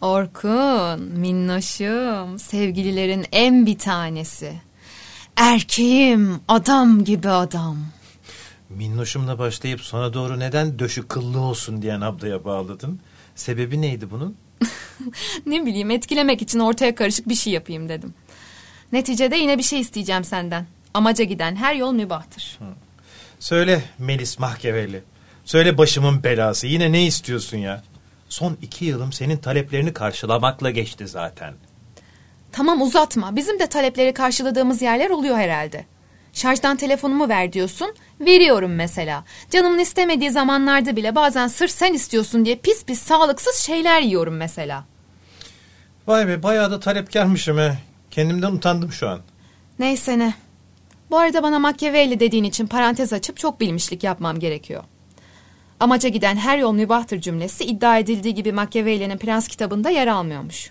Orkun, minnoşum, sevgililerin en bir tanesi. Erkeğim, adam gibi adam. Minnoşumla başlayıp sona doğru neden döşü kıllı olsun diyen ablaya bağladın? Sebebi neydi bunun? ne bileyim etkilemek için ortaya karışık bir şey yapayım dedim. Neticede yine bir şey isteyeceğim senden. Amaca giden her yol mübahtır. Söyle Melis Mahkeveli. Söyle başımın belası. Yine ne istiyorsun ya? Son iki yılım senin taleplerini karşılamakla geçti zaten. Tamam uzatma. Bizim de talepleri karşıladığımız yerler oluyor herhalde. Şarjdan telefonumu ver diyorsun. Veriyorum mesela. Canımın istemediği zamanlarda bile bazen sırf sen istiyorsun diye pis pis sağlıksız şeyler yiyorum mesela. Vay be bayağı da talepkarmışım he. Kendimden utandım şu an. Neyse ne. Bu arada bana Machiavelli dediğin için parantez açıp çok bilmişlik yapmam gerekiyor. Amaca giden her yol mübahtır cümlesi iddia edildiği gibi Machiavelli'nin Prens kitabında yer almıyormuş.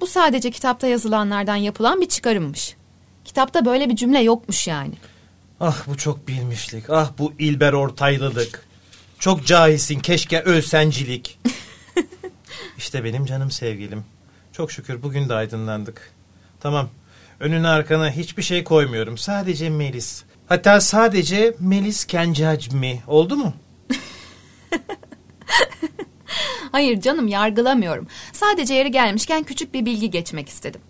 Bu sadece kitapta yazılanlardan yapılan bir çıkarımmış. Kitapta böyle bir cümle yokmuş yani. Ah bu çok bilmişlik. Ah bu İlber Ortaylılık. Çok cahilsin keşke ölsencilik. İşte benim canım sevgilim. Çok şükür bugün de aydınlandık. Tamam. Önüne arkana hiçbir şey koymuyorum. Sadece Melis. Hatta sadece Melis Kencacmi. Oldu mu? Hayır canım yargılamıyorum. Sadece yeri gelmişken küçük bir bilgi geçmek istedim.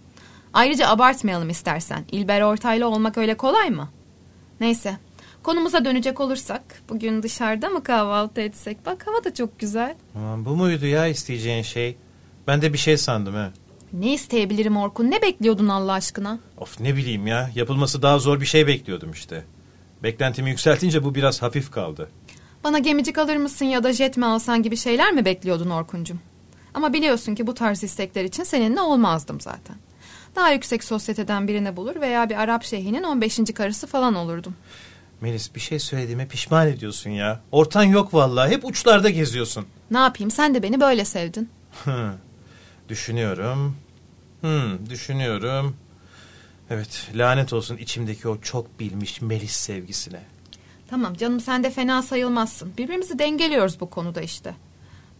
Ayrıca abartmayalım istersen. İlber Ortaylı olmak öyle kolay mı? Neyse. Konumuza dönecek olursak bugün dışarıda mı kahvaltı etsek? Bak hava da çok güzel. Aman, bu muydu ya isteyeceğin şey? Ben de bir şey sandım ha. Ne isteyebilirim Orkun? Ne bekliyordun Allah aşkına? Of ne bileyim ya. Yapılması daha zor bir şey bekliyordum işte. Beklentimi yükseltince bu biraz hafif kaldı. Bana gemicik alır mısın ya da jet mi alsan gibi şeyler mi bekliyordun Orkuncum? Ama biliyorsun ki bu tarz istekler için seninle olmazdım zaten. Daha yüksek sosyeteden birini bulur veya bir Arap şeyhinin 15. karısı falan olurdum. Melis bir şey söylediğime pişman ediyorsun ya. Ortan yok vallahi. Hep uçlarda geziyorsun. Ne yapayım sen de beni böyle sevdin. düşünüyorum. Hmm, düşünüyorum. Evet lanet olsun içimdeki o çok bilmiş Melis sevgisine. Tamam canım sen de fena sayılmazsın. Birbirimizi dengeliyoruz bu konuda işte.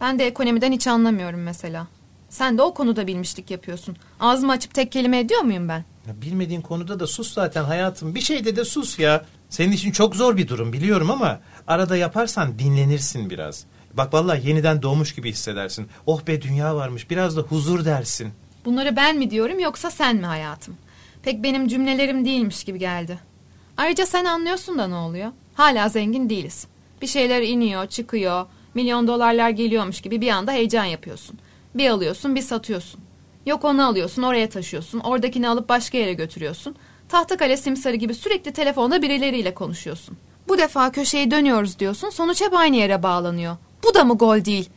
Ben de ekonomiden hiç anlamıyorum mesela. Sen de o konuda bilmişlik yapıyorsun. Ağzımı açıp tek kelime ediyor muyum ben? Ya bilmediğin konuda da sus zaten hayatım. Bir şeyde de sus ya. Senin için çok zor bir durum biliyorum ama arada yaparsan dinlenirsin biraz. Bak vallahi yeniden doğmuş gibi hissedersin. Oh be dünya varmış biraz da huzur dersin. Bunları ben mi diyorum yoksa sen mi hayatım? Pek benim cümlelerim değilmiş gibi geldi. Ayrıca sen anlıyorsun da ne oluyor? Hala zengin değiliz. Bir şeyler iniyor, çıkıyor, milyon dolarlar geliyormuş gibi bir anda heyecan yapıyorsun. Bir alıyorsun, bir satıyorsun. Yok onu alıyorsun, oraya taşıyorsun. Oradakini alıp başka yere götürüyorsun. Tahtakale simsarı gibi sürekli telefonda birileriyle konuşuyorsun. Bu defa köşeyi dönüyoruz diyorsun, sonuç hep aynı yere bağlanıyor. Bu da mı gol değil?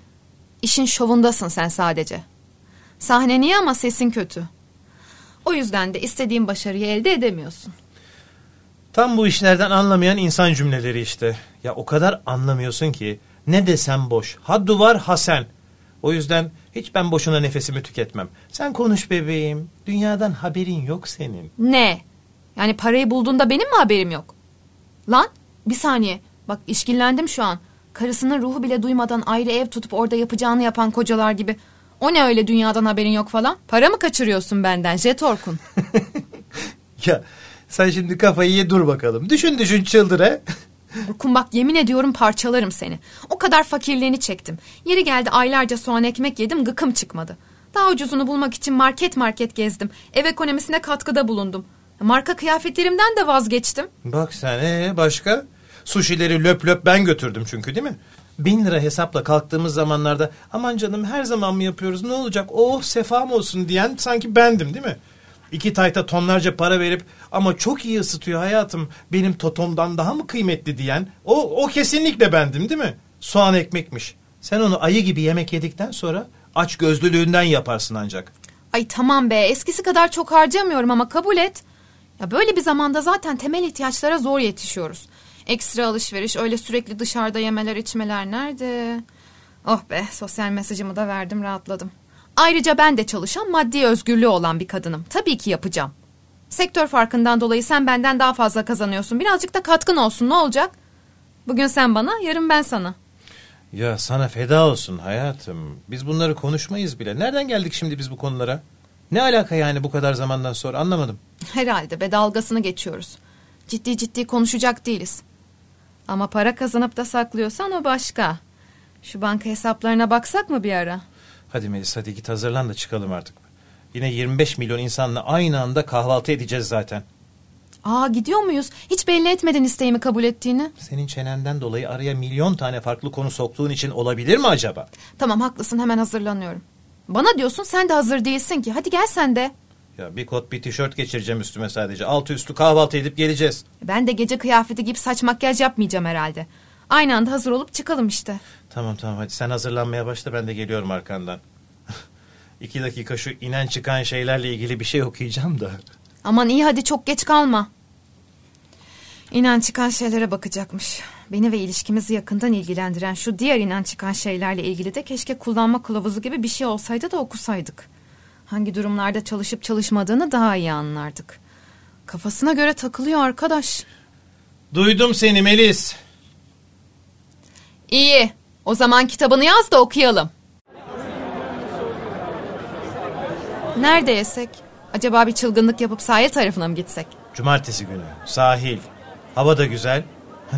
İşin şovundasın sen sadece. Sahne niye ama sesin kötü. O yüzden de istediğin başarıyı elde edemiyorsun. Tam bu işlerden anlamayan insan cümleleri işte. Ya o kadar anlamıyorsun ki ne desem boş. Ha duvar ha sen. O yüzden hiç ben boşuna nefesimi tüketmem. Sen konuş bebeğim. Dünyadan haberin yok senin. Ne? Yani parayı bulduğunda benim mi haberim yok? Lan bir saniye. Bak işkillendim şu an. Karısının ruhu bile duymadan ayrı ev tutup orada yapacağını yapan kocalar gibi. O ne öyle dünyadan haberin yok falan? Para mı kaçırıyorsun benden Jet Orkun? ya sen şimdi kafayı ye dur bakalım. Düşün düşün çıldır he. Orkun bak yemin ediyorum parçalarım seni. O kadar fakirliğini çektim. Yeri geldi aylarca soğan ekmek yedim gıkım çıkmadı. Daha ucuzunu bulmak için market market gezdim. Ev ekonomisine katkıda bulundum. Marka kıyafetlerimden de vazgeçtim. Bak sen ee, başka? Suşileri löp löp ben götürdüm çünkü değil mi? Bin lira hesapla kalktığımız zamanlarda aman canım her zaman mı yapıyoruz ne olacak oh sefam olsun diyen sanki bendim değil mi? İki tayta tonlarca para verip ama çok iyi ısıtıyor hayatım benim totomdan daha mı kıymetli diyen o, o kesinlikle bendim değil mi? Soğan ekmekmiş. Sen onu ayı gibi yemek yedikten sonra aç gözlülüğünden yaparsın ancak. Ay tamam be eskisi kadar çok harcamıyorum ama kabul et. Ya böyle bir zamanda zaten temel ihtiyaçlara zor yetişiyoruz. Ekstra alışveriş öyle sürekli dışarıda yemeler içmeler nerede? Oh be sosyal mesajımı da verdim rahatladım. Ayrıca ben de çalışan maddi özgürlüğü olan bir kadınım. Tabii ki yapacağım. Sektör farkından dolayı sen benden daha fazla kazanıyorsun. Birazcık da katkın olsun ne olacak? Bugün sen bana yarın ben sana. Ya sana feda olsun hayatım. Biz bunları konuşmayız bile. Nereden geldik şimdi biz bu konulara? Ne alaka yani bu kadar zamandan sonra anlamadım. Herhalde be dalgasını geçiyoruz. Ciddi ciddi konuşacak değiliz. Ama para kazanıp da saklıyorsan o başka. Şu banka hesaplarına baksak mı bir ara? Hadi Melis hadi git hazırlan da çıkalım artık. Yine 25 milyon insanla aynı anda kahvaltı edeceğiz zaten. Aa gidiyor muyuz? Hiç belli etmedin isteğimi kabul ettiğini. Senin çenenden dolayı araya milyon tane farklı konu soktuğun için olabilir mi acaba? Tamam haklısın hemen hazırlanıyorum. Bana diyorsun sen de hazır değilsin ki. Hadi gel sen de. Ya bir kot bir tişört geçireceğim üstüme sadece. Altı üstü kahvaltı edip geleceğiz. Ben de gece kıyafeti gibi saç makyaj yapmayacağım herhalde. Aynı anda hazır olup çıkalım işte. Tamam tamam hadi sen hazırlanmaya başla ben de geliyorum arkandan. İki dakika şu inen çıkan şeylerle ilgili bir şey okuyacağım da. Aman iyi hadi çok geç kalma. İnan çıkan şeylere bakacakmış. Beni ve ilişkimizi yakından ilgilendiren şu diğer inan çıkan şeylerle ilgili de keşke kullanma kılavuzu gibi bir şey olsaydı da okusaydık. Hangi durumlarda çalışıp çalışmadığını daha iyi anlardık. Kafasına göre takılıyor arkadaş. Duydum seni Melis. İyi. O zaman kitabını yaz da okuyalım. Nerede yesek? Acaba bir çılgınlık yapıp sahil tarafına mı gitsek? Cumartesi günü. Sahil. Hava da güzel.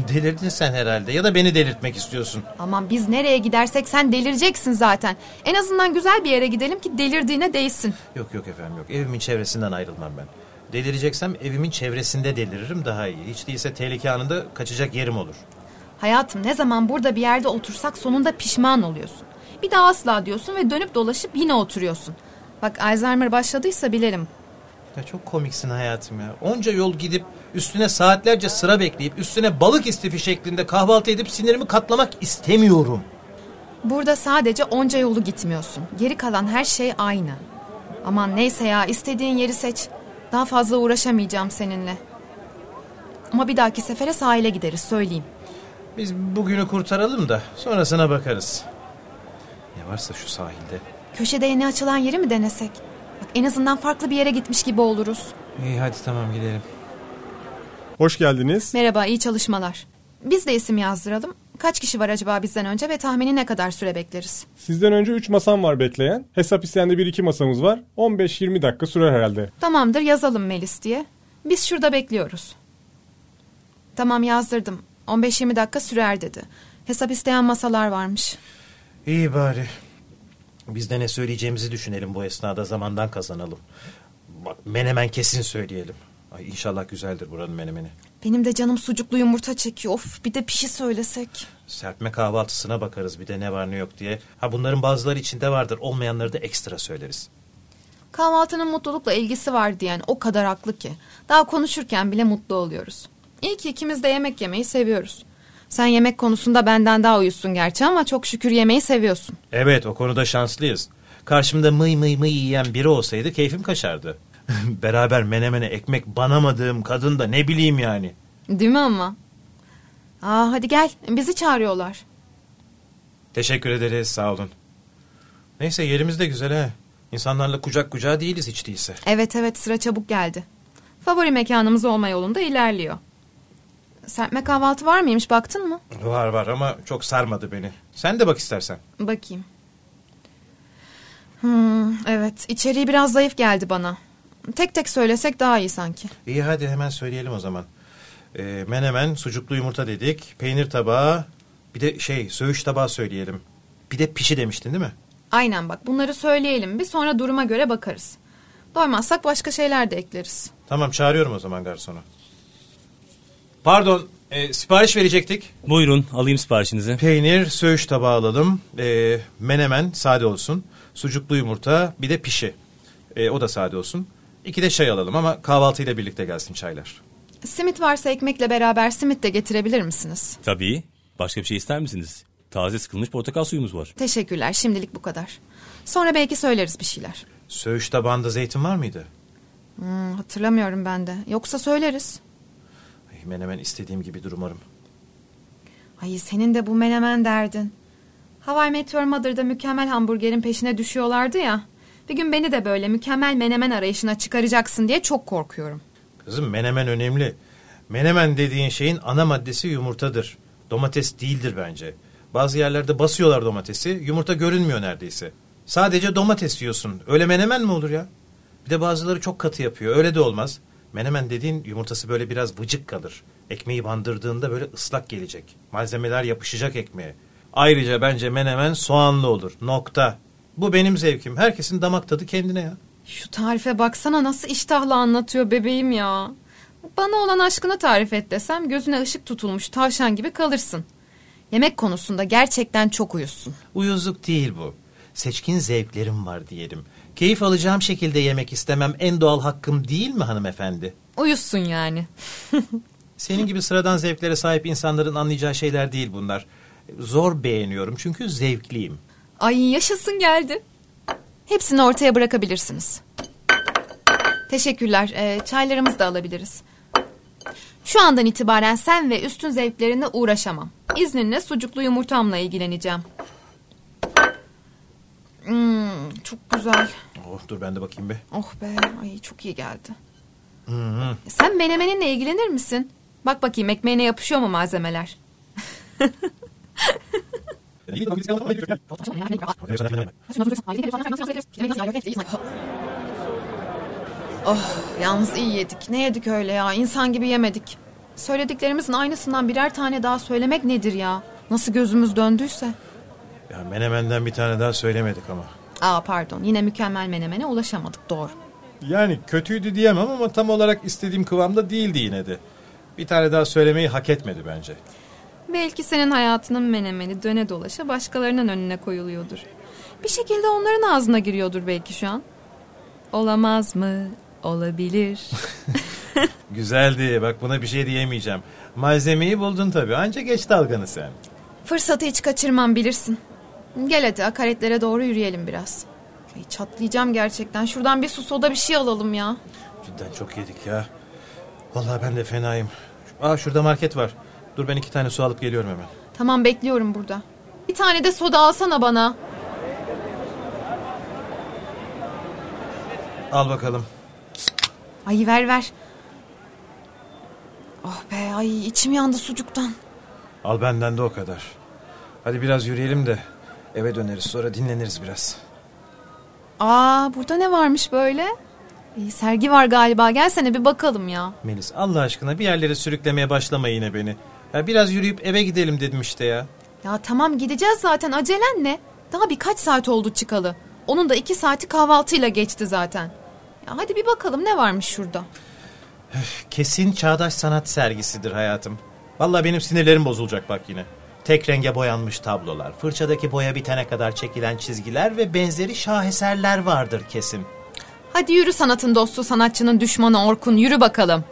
Delirdin sen herhalde ya da beni delirtmek istiyorsun. Aman biz nereye gidersek sen delireceksin zaten. En azından güzel bir yere gidelim ki delirdiğine değsin. Yok yok efendim yok. Evimin çevresinden ayrılmam ben. Delireceksem evimin çevresinde deliririm daha iyi. Hiç değilse tehlike anında kaçacak yerim olur. Hayatım ne zaman burada bir yerde otursak sonunda pişman oluyorsun. Bir daha asla diyorsun ve dönüp dolaşıp yine oturuyorsun. Bak Alzheimer başladıysa bilelim. Ya çok komiksin hayatım ya. Onca yol gidip üstüne saatlerce sıra bekleyip üstüne balık istifi şeklinde kahvaltı edip sinirimi katlamak istemiyorum. Burada sadece onca yolu gitmiyorsun. Geri kalan her şey aynı. Aman neyse ya istediğin yeri seç. Daha fazla uğraşamayacağım seninle. Ama bir dahaki sefere sahile gideriz söyleyeyim. Biz bugünü kurtaralım da sonrasına bakarız. Ne varsa şu sahilde. Köşede yeni açılan yeri mi denesek? Bak en azından farklı bir yere gitmiş gibi oluruz. İyi hadi tamam gidelim. Hoş geldiniz. Merhaba, iyi çalışmalar. Biz de isim yazdıralım. Kaç kişi var acaba bizden önce ve tahmini ne kadar süre bekleriz? Sizden önce 3 masam var bekleyen. Hesap isteyen de 1-2 masamız var. 15-20 dakika sürer herhalde. Tamamdır yazalım Melis diye. Biz şurada bekliyoruz. Tamam yazdırdım. 15-20 dakika sürer dedi. Hesap isteyen masalar varmış. İyi bari. Biz de ne söyleyeceğimizi düşünelim bu esnada zamandan kazanalım. Bak menemen kesin söyleyelim. Ay inşallah güzeldir buranın menemeni. Benim de canım sucuklu yumurta çekiyor. Of bir de pişi söylesek. Serpme kahvaltısına bakarız bir de ne var ne yok diye. Ha bunların bazıları içinde vardır olmayanları da ekstra söyleriz. Kahvaltının mutlulukla ilgisi var diyen o kadar haklı ki. Daha konuşurken bile mutlu oluyoruz. İyi ki ikimiz de yemek yemeyi seviyoruz. Sen yemek konusunda benden daha uyusun gerçi ama çok şükür yemeği seviyorsun. Evet o konuda şanslıyız. Karşımda mıy mıy mıy yiyen biri olsaydı keyfim kaçardı. Beraber menemene ekmek banamadığım kadın da ne bileyim yani. Değil mi ama? Aa hadi gel bizi çağırıyorlar. Teşekkür ederiz sağ olun. Neyse yerimiz de güzel ha. İnsanlarla kucak kucağa değiliz hiç değilse. Evet evet sıra çabuk geldi. Favori mekanımız olma yolunda ilerliyor. Serpme kahvaltı var mıymış baktın mı? Var var ama çok sarmadı beni. Sen de bak istersen. Bakayım. Hmm, evet içeriği biraz zayıf geldi bana. Tek tek söylesek daha iyi sanki. İyi hadi hemen söyleyelim o zaman. Ee, menemen, sucuklu yumurta dedik. Peynir tabağı. Bir de şey söğüş tabağı söyleyelim. Bir de pişi demiştin değil mi? Aynen bak bunları söyleyelim bir sonra duruma göre bakarız. Doymazsak başka şeyler de ekleriz. Tamam çağırıyorum o zaman garsonu. Pardon e, sipariş verecektik. Buyurun alayım siparişinizi. Peynir, söğüş tabağı alalım. E, menemen sade olsun. Sucuklu yumurta bir de pişi. E, o da sade olsun. İki de çay alalım ama kahvaltıyla birlikte gelsin çaylar. Simit varsa ekmekle beraber simit de getirebilir misiniz? Tabii. Başka bir şey ister misiniz? Taze sıkılmış portakal suyumuz var. Teşekkürler şimdilik bu kadar. Sonra belki söyleriz bir şeyler. Söğüş tabağında zeytin var mıydı? Hmm, hatırlamıyorum ben de. Yoksa söyleriz. Menemen istediğim gibi umarım. Ay senin de bu menemen derdin. Hawaii Meteor Mother'da mükemmel hamburgerin peşine düşüyorlardı ya. Bir gün beni de böyle mükemmel menemen arayışına çıkaracaksın diye çok korkuyorum. Kızım menemen önemli. Menemen dediğin şeyin ana maddesi yumurtadır. Domates değildir bence. Bazı yerlerde basıyorlar domatesi. Yumurta görünmüyor neredeyse. Sadece domates yiyorsun. Öyle menemen mi olur ya? Bir de bazıları çok katı yapıyor. Öyle de olmaz. Menemen dediğin yumurtası böyle biraz vıcık kalır. Ekmeği bandırdığında böyle ıslak gelecek. Malzemeler yapışacak ekmeğe. Ayrıca bence menemen soğanlı olur. Nokta. Bu benim zevkim. Herkesin damak tadı kendine ya. Şu tarife baksana nasıl iştahla anlatıyor bebeğim ya. Bana olan aşkını tarif et desem gözüne ışık tutulmuş tavşan gibi kalırsın. Yemek konusunda gerçekten çok uyuzsun. Uyuzluk değil bu. Seçkin zevklerim var diyelim. Keyif alacağım şekilde yemek istemem en doğal hakkım değil mi hanımefendi? Uyuzsun yani. Senin gibi sıradan zevklere sahip insanların anlayacağı şeyler değil bunlar. Zor beğeniyorum çünkü zevkliyim. Ay yaşasın geldi. Hepsini ortaya bırakabilirsiniz. Teşekkürler. Ee, çaylarımızı da alabiliriz. Şu andan itibaren sen ve üstün zevklerine uğraşamam. İzninle sucuklu yumurtamla ilgileneceğim. Hmm, çok güzel. Oh, dur ben de bakayım be. Oh be, ay çok iyi geldi. Hı hı. Sen menemeninle ilgilenir misin? Bak bakayım ekmeğine yapışıyor mu malzemeler? Oh, yalnız iyi yedik. Ne yedik öyle ya? İnsan gibi yemedik. Söylediklerimizin aynısından birer tane daha söylemek nedir ya? Nasıl gözümüz döndüyse. Ya menemenden bir tane daha söylemedik ama. Aa pardon, yine mükemmel menemene ulaşamadık doğru. Yani kötüydü diyemem ama tam olarak istediğim kıvamda değildi yine de. Bir tane daha söylemeyi hak etmedi bence. Belki senin hayatının menemeni döne dolaşa başkalarının önüne koyuluyordur. Bir şekilde onların ağzına giriyordur belki şu an. Olamaz mı? Olabilir. Güzeldi bak buna bir şey diyemeyeceğim. Malzemeyi buldun tabii anca geç dalganı sen. Fırsatı hiç kaçırmam bilirsin. Gel hadi akaretlere doğru yürüyelim biraz. Ay, çatlayacağım gerçekten. Şuradan bir su soda bir şey alalım ya. Cidden çok yedik ya. Vallahi ben de fenayım. Aa şurada market var. Dur ben iki tane su alıp geliyorum hemen. Tamam bekliyorum burada. Bir tane de soda alsana bana. Al bakalım. Ay ver ver. Oh be ay içim yandı sucuktan. Al benden de o kadar. Hadi biraz yürüyelim de eve döneriz sonra dinleniriz biraz. Aa burada ne varmış böyle? İyi, sergi var galiba. Gelsene bir bakalım ya. Melis Allah aşkına bir yerlere sürüklemeye başlama yine beni. Ya biraz yürüyüp eve gidelim dedim işte ya. Ya tamam gideceğiz zaten. Acelen ne? Daha birkaç saat oldu çıkalı. Onun da iki saati kahvaltıyla geçti zaten. Ya hadi bir bakalım ne varmış şurada. Kesin çağdaş sanat sergisidir hayatım. Vallahi benim sinirlerim bozulacak bak yine. Tek renge boyanmış tablolar, fırçadaki boya bitene kadar çekilen çizgiler ve benzeri şaheserler vardır kesin. Hadi yürü sanatın dostu sanatçının düşmanı Orkun yürü bakalım.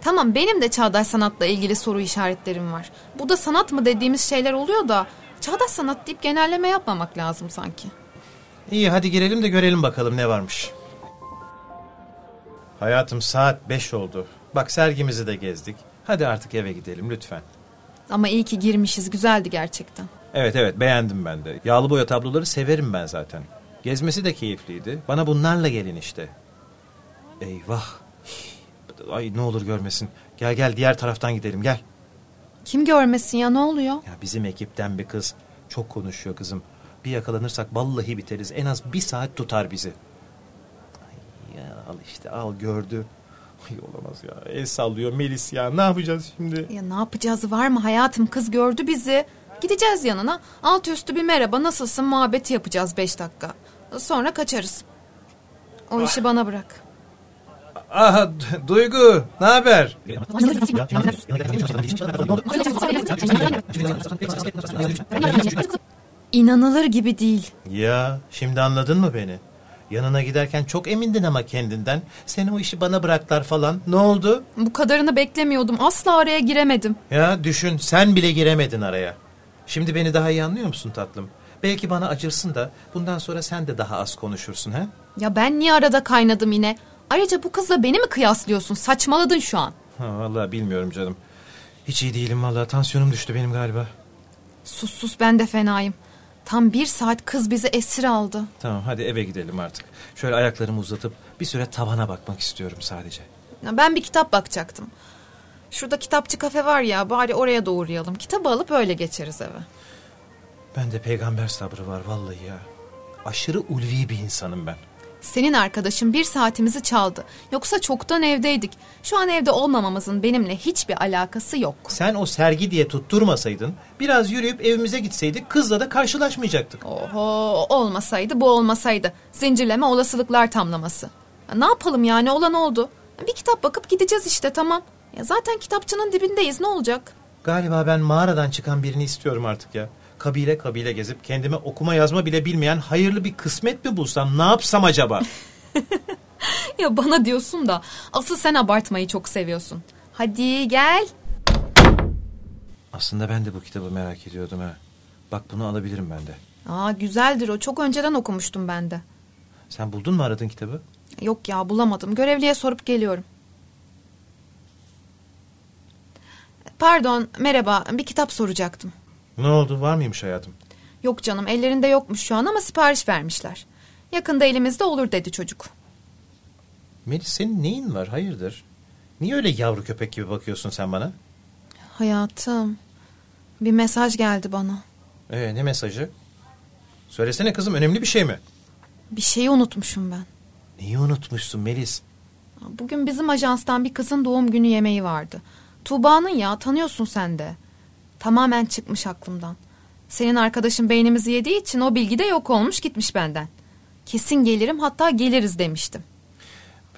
Tamam benim de çağdaş sanatla ilgili soru işaretlerim var. Bu da sanat mı dediğimiz şeyler oluyor da çağdaş sanat deyip genelleme yapmamak lazım sanki. İyi hadi girelim de görelim bakalım ne varmış. Hayatım saat 5 oldu. Bak sergimizi de gezdik. Hadi artık eve gidelim lütfen. Ama iyi ki girmişiz güzeldi gerçekten. Evet evet beğendim ben de. Yağlı boya tabloları severim ben zaten. Gezmesi de keyifliydi. Bana bunlarla gelin işte. Eyvah. Ay ne olur görmesin. Gel gel diğer taraftan gidelim gel. Kim görmesin ya ne oluyor? Ya bizim ekipten bir kız. Çok konuşuyor kızım. Bir yakalanırsak vallahi biteriz. En az bir saat tutar bizi. Ay ya al işte al gördü. Ay olamaz ya. El sallıyor Melis ya. Ne yapacağız şimdi? Ya ne yapacağız var mı hayatım kız gördü bizi. Gideceğiz yanına alt üstü bir merhaba nasılsın muhabbeti yapacağız beş dakika. Sonra kaçarız. O işi bana bırak. Aha Duygu ne haber? İnanılır gibi değil. Ya şimdi anladın mı beni? Yanına giderken çok emindin ama kendinden. Sen o işi bana bıraklar falan. Ne oldu? Bu kadarını beklemiyordum. Asla araya giremedim. Ya düşün sen bile giremedin araya. Şimdi beni daha iyi anlıyor musun tatlım? Belki bana acırsın da bundan sonra sen de daha az konuşursun ha? Ya ben niye arada kaynadım yine? Ayrıca bu kızla beni mi kıyaslıyorsun? Saçmaladın şu an. ha vallahi bilmiyorum canım. Hiç iyi değilim vallahi. Tansiyonum düştü benim galiba. Sus sus ben de fenayım. Tam bir saat kız bizi esir aldı. Tamam hadi eve gidelim artık. Şöyle ayaklarımı uzatıp bir süre tavana bakmak istiyorum sadece. Ya ben bir kitap bakacaktım. Şurada kitapçı kafe var ya bari oraya da uğrayalım. Kitabı alıp öyle geçeriz eve. Ben de peygamber sabrı var vallahi ya. Aşırı ulvi bir insanım ben. Senin arkadaşın bir saatimizi çaldı. Yoksa çoktan evdeydik. Şu an evde olmamamızın benimle hiçbir alakası yok. Sen o sergi diye tutturmasaydın, biraz yürüyüp evimize gitseydik kızla da karşılaşmayacaktık. Oho olmasaydı bu olmasaydı. Zincirleme olasılıklar tamlaması. Ya ne yapalım yani olan oldu. Bir kitap bakıp gideceğiz işte tamam. Ya zaten kitapçının dibindeyiz ne olacak? Galiba ben mağaradan çıkan birini istiyorum artık ya. Kabile kabile gezip kendime okuma yazma bile bilmeyen hayırlı bir kısmet mi bulsam ne yapsam acaba? Ya bana diyorsun da asıl sen abartmayı çok seviyorsun. Hadi gel. Aslında ben de bu kitabı merak ediyordum ha. Bak bunu alabilirim ben de. Aa güzeldir o çok önceden okumuştum ben de. Sen buldun mu aradığın kitabı? Yok ya bulamadım. Görevliye sorup geliyorum. Pardon, merhaba. Bir kitap soracaktım. Ne oldu var mıymış hayatım? Yok canım, ellerinde yokmuş şu an ama sipariş vermişler. Yakında elimizde olur dedi çocuk. Melis senin neyin var hayırdır? Niye öyle yavru köpek gibi bakıyorsun sen bana? Hayatım, bir mesaj geldi bana. Ee, ne mesajı? Söylesene kızım önemli bir şey mi? Bir şeyi unutmuşum ben. Neyi unutmuşsun Melis? Bugün bizim ajanstan bir kızın doğum günü yemeği vardı. Tuğba'nın ya, tanıyorsun sen de. Tamamen çıkmış aklımdan. Senin arkadaşın beynimizi yediği için o bilgi de yok olmuş gitmiş benden. Kesin gelirim hatta geliriz demiştim.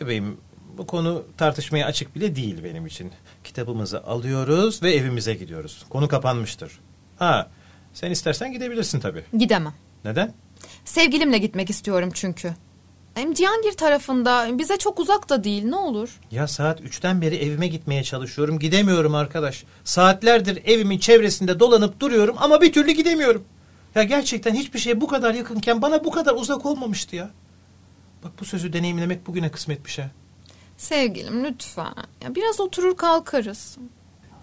Bebeğim bu konu tartışmaya açık bile değil benim için. Kitabımızı alıyoruz ve evimize gidiyoruz. Konu kapanmıştır. Ha sen istersen gidebilirsin tabii. Gidemem. Neden? Sevgilimle gitmek istiyorum çünkü. Hem Cihangir tarafında bize çok uzak da değil ne olur. Ya saat üçten beri evime gitmeye çalışıyorum. Gidemiyorum arkadaş. Saatlerdir evimin çevresinde dolanıp duruyorum ama bir türlü gidemiyorum. Ya gerçekten hiçbir şey bu kadar yakınken bana bu kadar uzak olmamıştı ya. Bak bu sözü deneyimlemek bugüne kısmetmiş ha. Sevgilim lütfen. Ya biraz oturur kalkarız.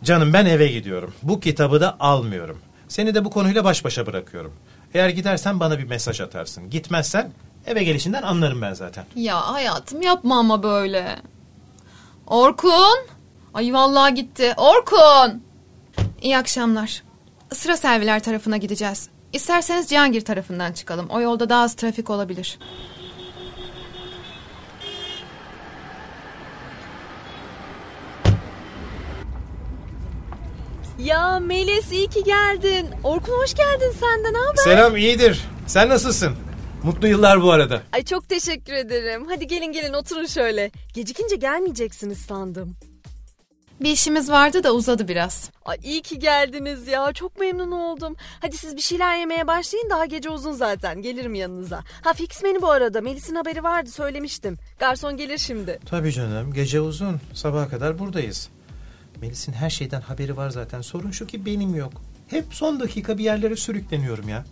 Canım ben eve gidiyorum. Bu kitabı da almıyorum. Seni de bu konuyla baş başa bırakıyorum. Eğer gidersen bana bir mesaj atarsın. Gitmezsen eve gelişinden anlarım ben zaten. Ya hayatım yapma ama böyle. Orkun. Ay vallahi gitti. Orkun. İyi akşamlar. Sıra serviler tarafına gideceğiz. İsterseniz Cihangir tarafından çıkalım. O yolda daha az trafik olabilir. Ya Melis iyi ki geldin. Orkun hoş geldin sen de ne haber? Selam iyidir. Sen nasılsın? Mutlu yıllar bu arada. Ay çok teşekkür ederim. Hadi gelin gelin oturun şöyle. Gecikince gelmeyeceksiniz sandım. Bir işimiz vardı da uzadı biraz. Ay iyi ki geldiniz ya. Çok memnun oldum. Hadi siz bir şeyler yemeye başlayın. Daha gece uzun zaten. Gelirim yanınıza. Ha fix menü bu arada. Melis'in haberi vardı söylemiştim. Garson gelir şimdi. Tabii canım gece uzun. Sabaha kadar buradayız. Melis'in her şeyden haberi var zaten. Sorun şu ki benim yok. Hep son dakika bir yerlere sürükleniyorum ya.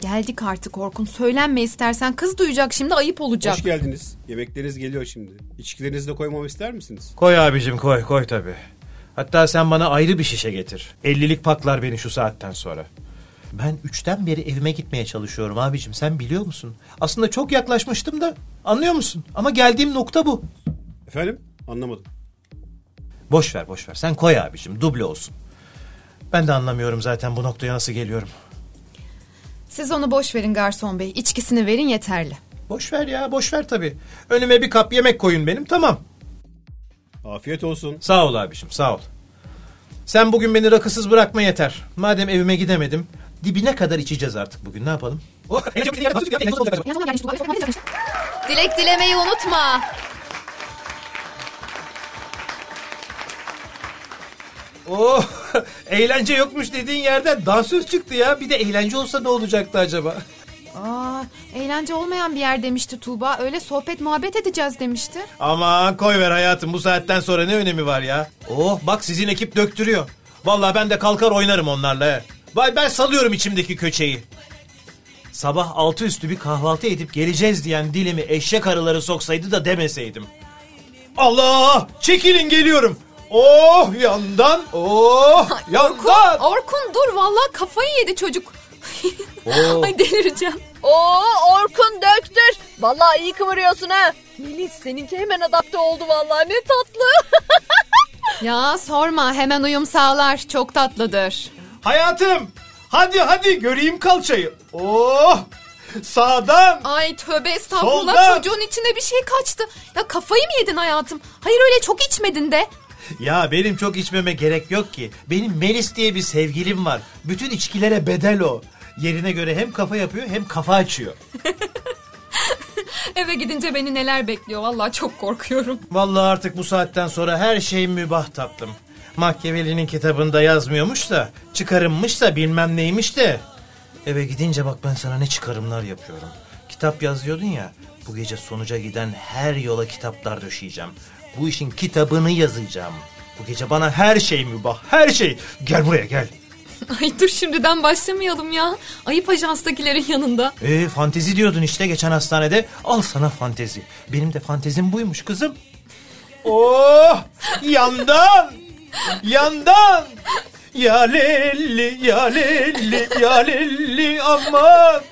Geldik artık Orkun. Söylenme istersen. Kız duyacak şimdi ayıp olacak. Hoş geldiniz. Yemekleriniz geliyor şimdi. İçkilerinizi de koymamı ister misiniz? Koy abicim koy koy tabii. Hatta sen bana ayrı bir şişe getir. Ellilik paklar beni şu saatten sonra. Ben üçten beri evime gitmeye çalışıyorum abicim sen biliyor musun? Aslında çok yaklaşmıştım da anlıyor musun? Ama geldiğim nokta bu. Efendim? Anlamadım. Boş ver boş ver sen koy abicim duble olsun. Ben de anlamıyorum zaten bu noktaya nasıl geliyorum. Siz onu boş verin garson bey. İçkisini verin yeterli. Boş ver ya boş ver tabii. Önüme bir kap yemek koyun benim tamam. Afiyet olsun. Sağ ol abicim sağ ol. Sen bugün beni rakısız bırakma yeter. Madem evime gidemedim dibine kadar içeceğiz artık bugün ne yapalım? Dilek dilemeyi unutma. Oh eğlence yokmuş dediğin yerden dansöz çıktı ya. Bir de eğlence olsa ne olacaktı acaba? Aa, eğlence olmayan bir yer demişti Tuğba. Öyle sohbet muhabbet edeceğiz demişti. Aman koy ver hayatım bu saatten sonra ne önemi var ya? Oh bak sizin ekip döktürüyor. Vallahi ben de kalkar oynarım onlarla. he. Vay ben salıyorum içimdeki köçeyi. Sabah altı üstü bir kahvaltı edip geleceğiz diyen dilimi eşek arıları soksaydı da demeseydim. Allah! Çekilin geliyorum. Oh yandan, oh yandan. Orkun dur vallahi kafayı yedi çocuk. Oo. Ay delireceğim. Oo Orkun döktür. Vallahi iyi kıvırıyorsun ha. Melis seninki hemen adapte oldu vallahi ne tatlı. Ya sorma hemen uyum sağlar. Çok tatlıdır. Hayatım hadi hadi göreyim kalçayı. Oh sağdan. Ay tövbe estağfurullah Solda. çocuğun içine bir şey kaçtı. Ya kafayı mı yedin hayatım? Hayır öyle çok içmedin de. Ya benim çok içmeme gerek yok ki. Benim Melis diye bir sevgilim var. Bütün içkilere bedel o. Yerine göre hem kafa yapıyor hem kafa açıyor. Eve gidince beni neler bekliyor vallahi çok korkuyorum. Vallahi artık bu saatten sonra her şey mübah tatlım. Machiavelli'nin kitabında yazmıyormuş da, çıkarımmış da bilmem neymiş de. Eve gidince bak ben sana ne çıkarımlar yapıyorum. Kitap yazıyordun ya, bu gece sonuca giden her yola kitaplar döşeyeceğim. Bu işin kitabını yazacağım. Bu gece bana her şey mübah, her şey. Gel buraya gel. Ay dur şimdiden başlamayalım ya. Ayıp ajanstakilerin yanında. Ee, fantezi diyordun işte geçen hastanede. Al sana fantezi. Benim de fantezim buymuş kızım. Oh! Yandan! Yandan! Ya lelli, ya lelli, ya lelli aman!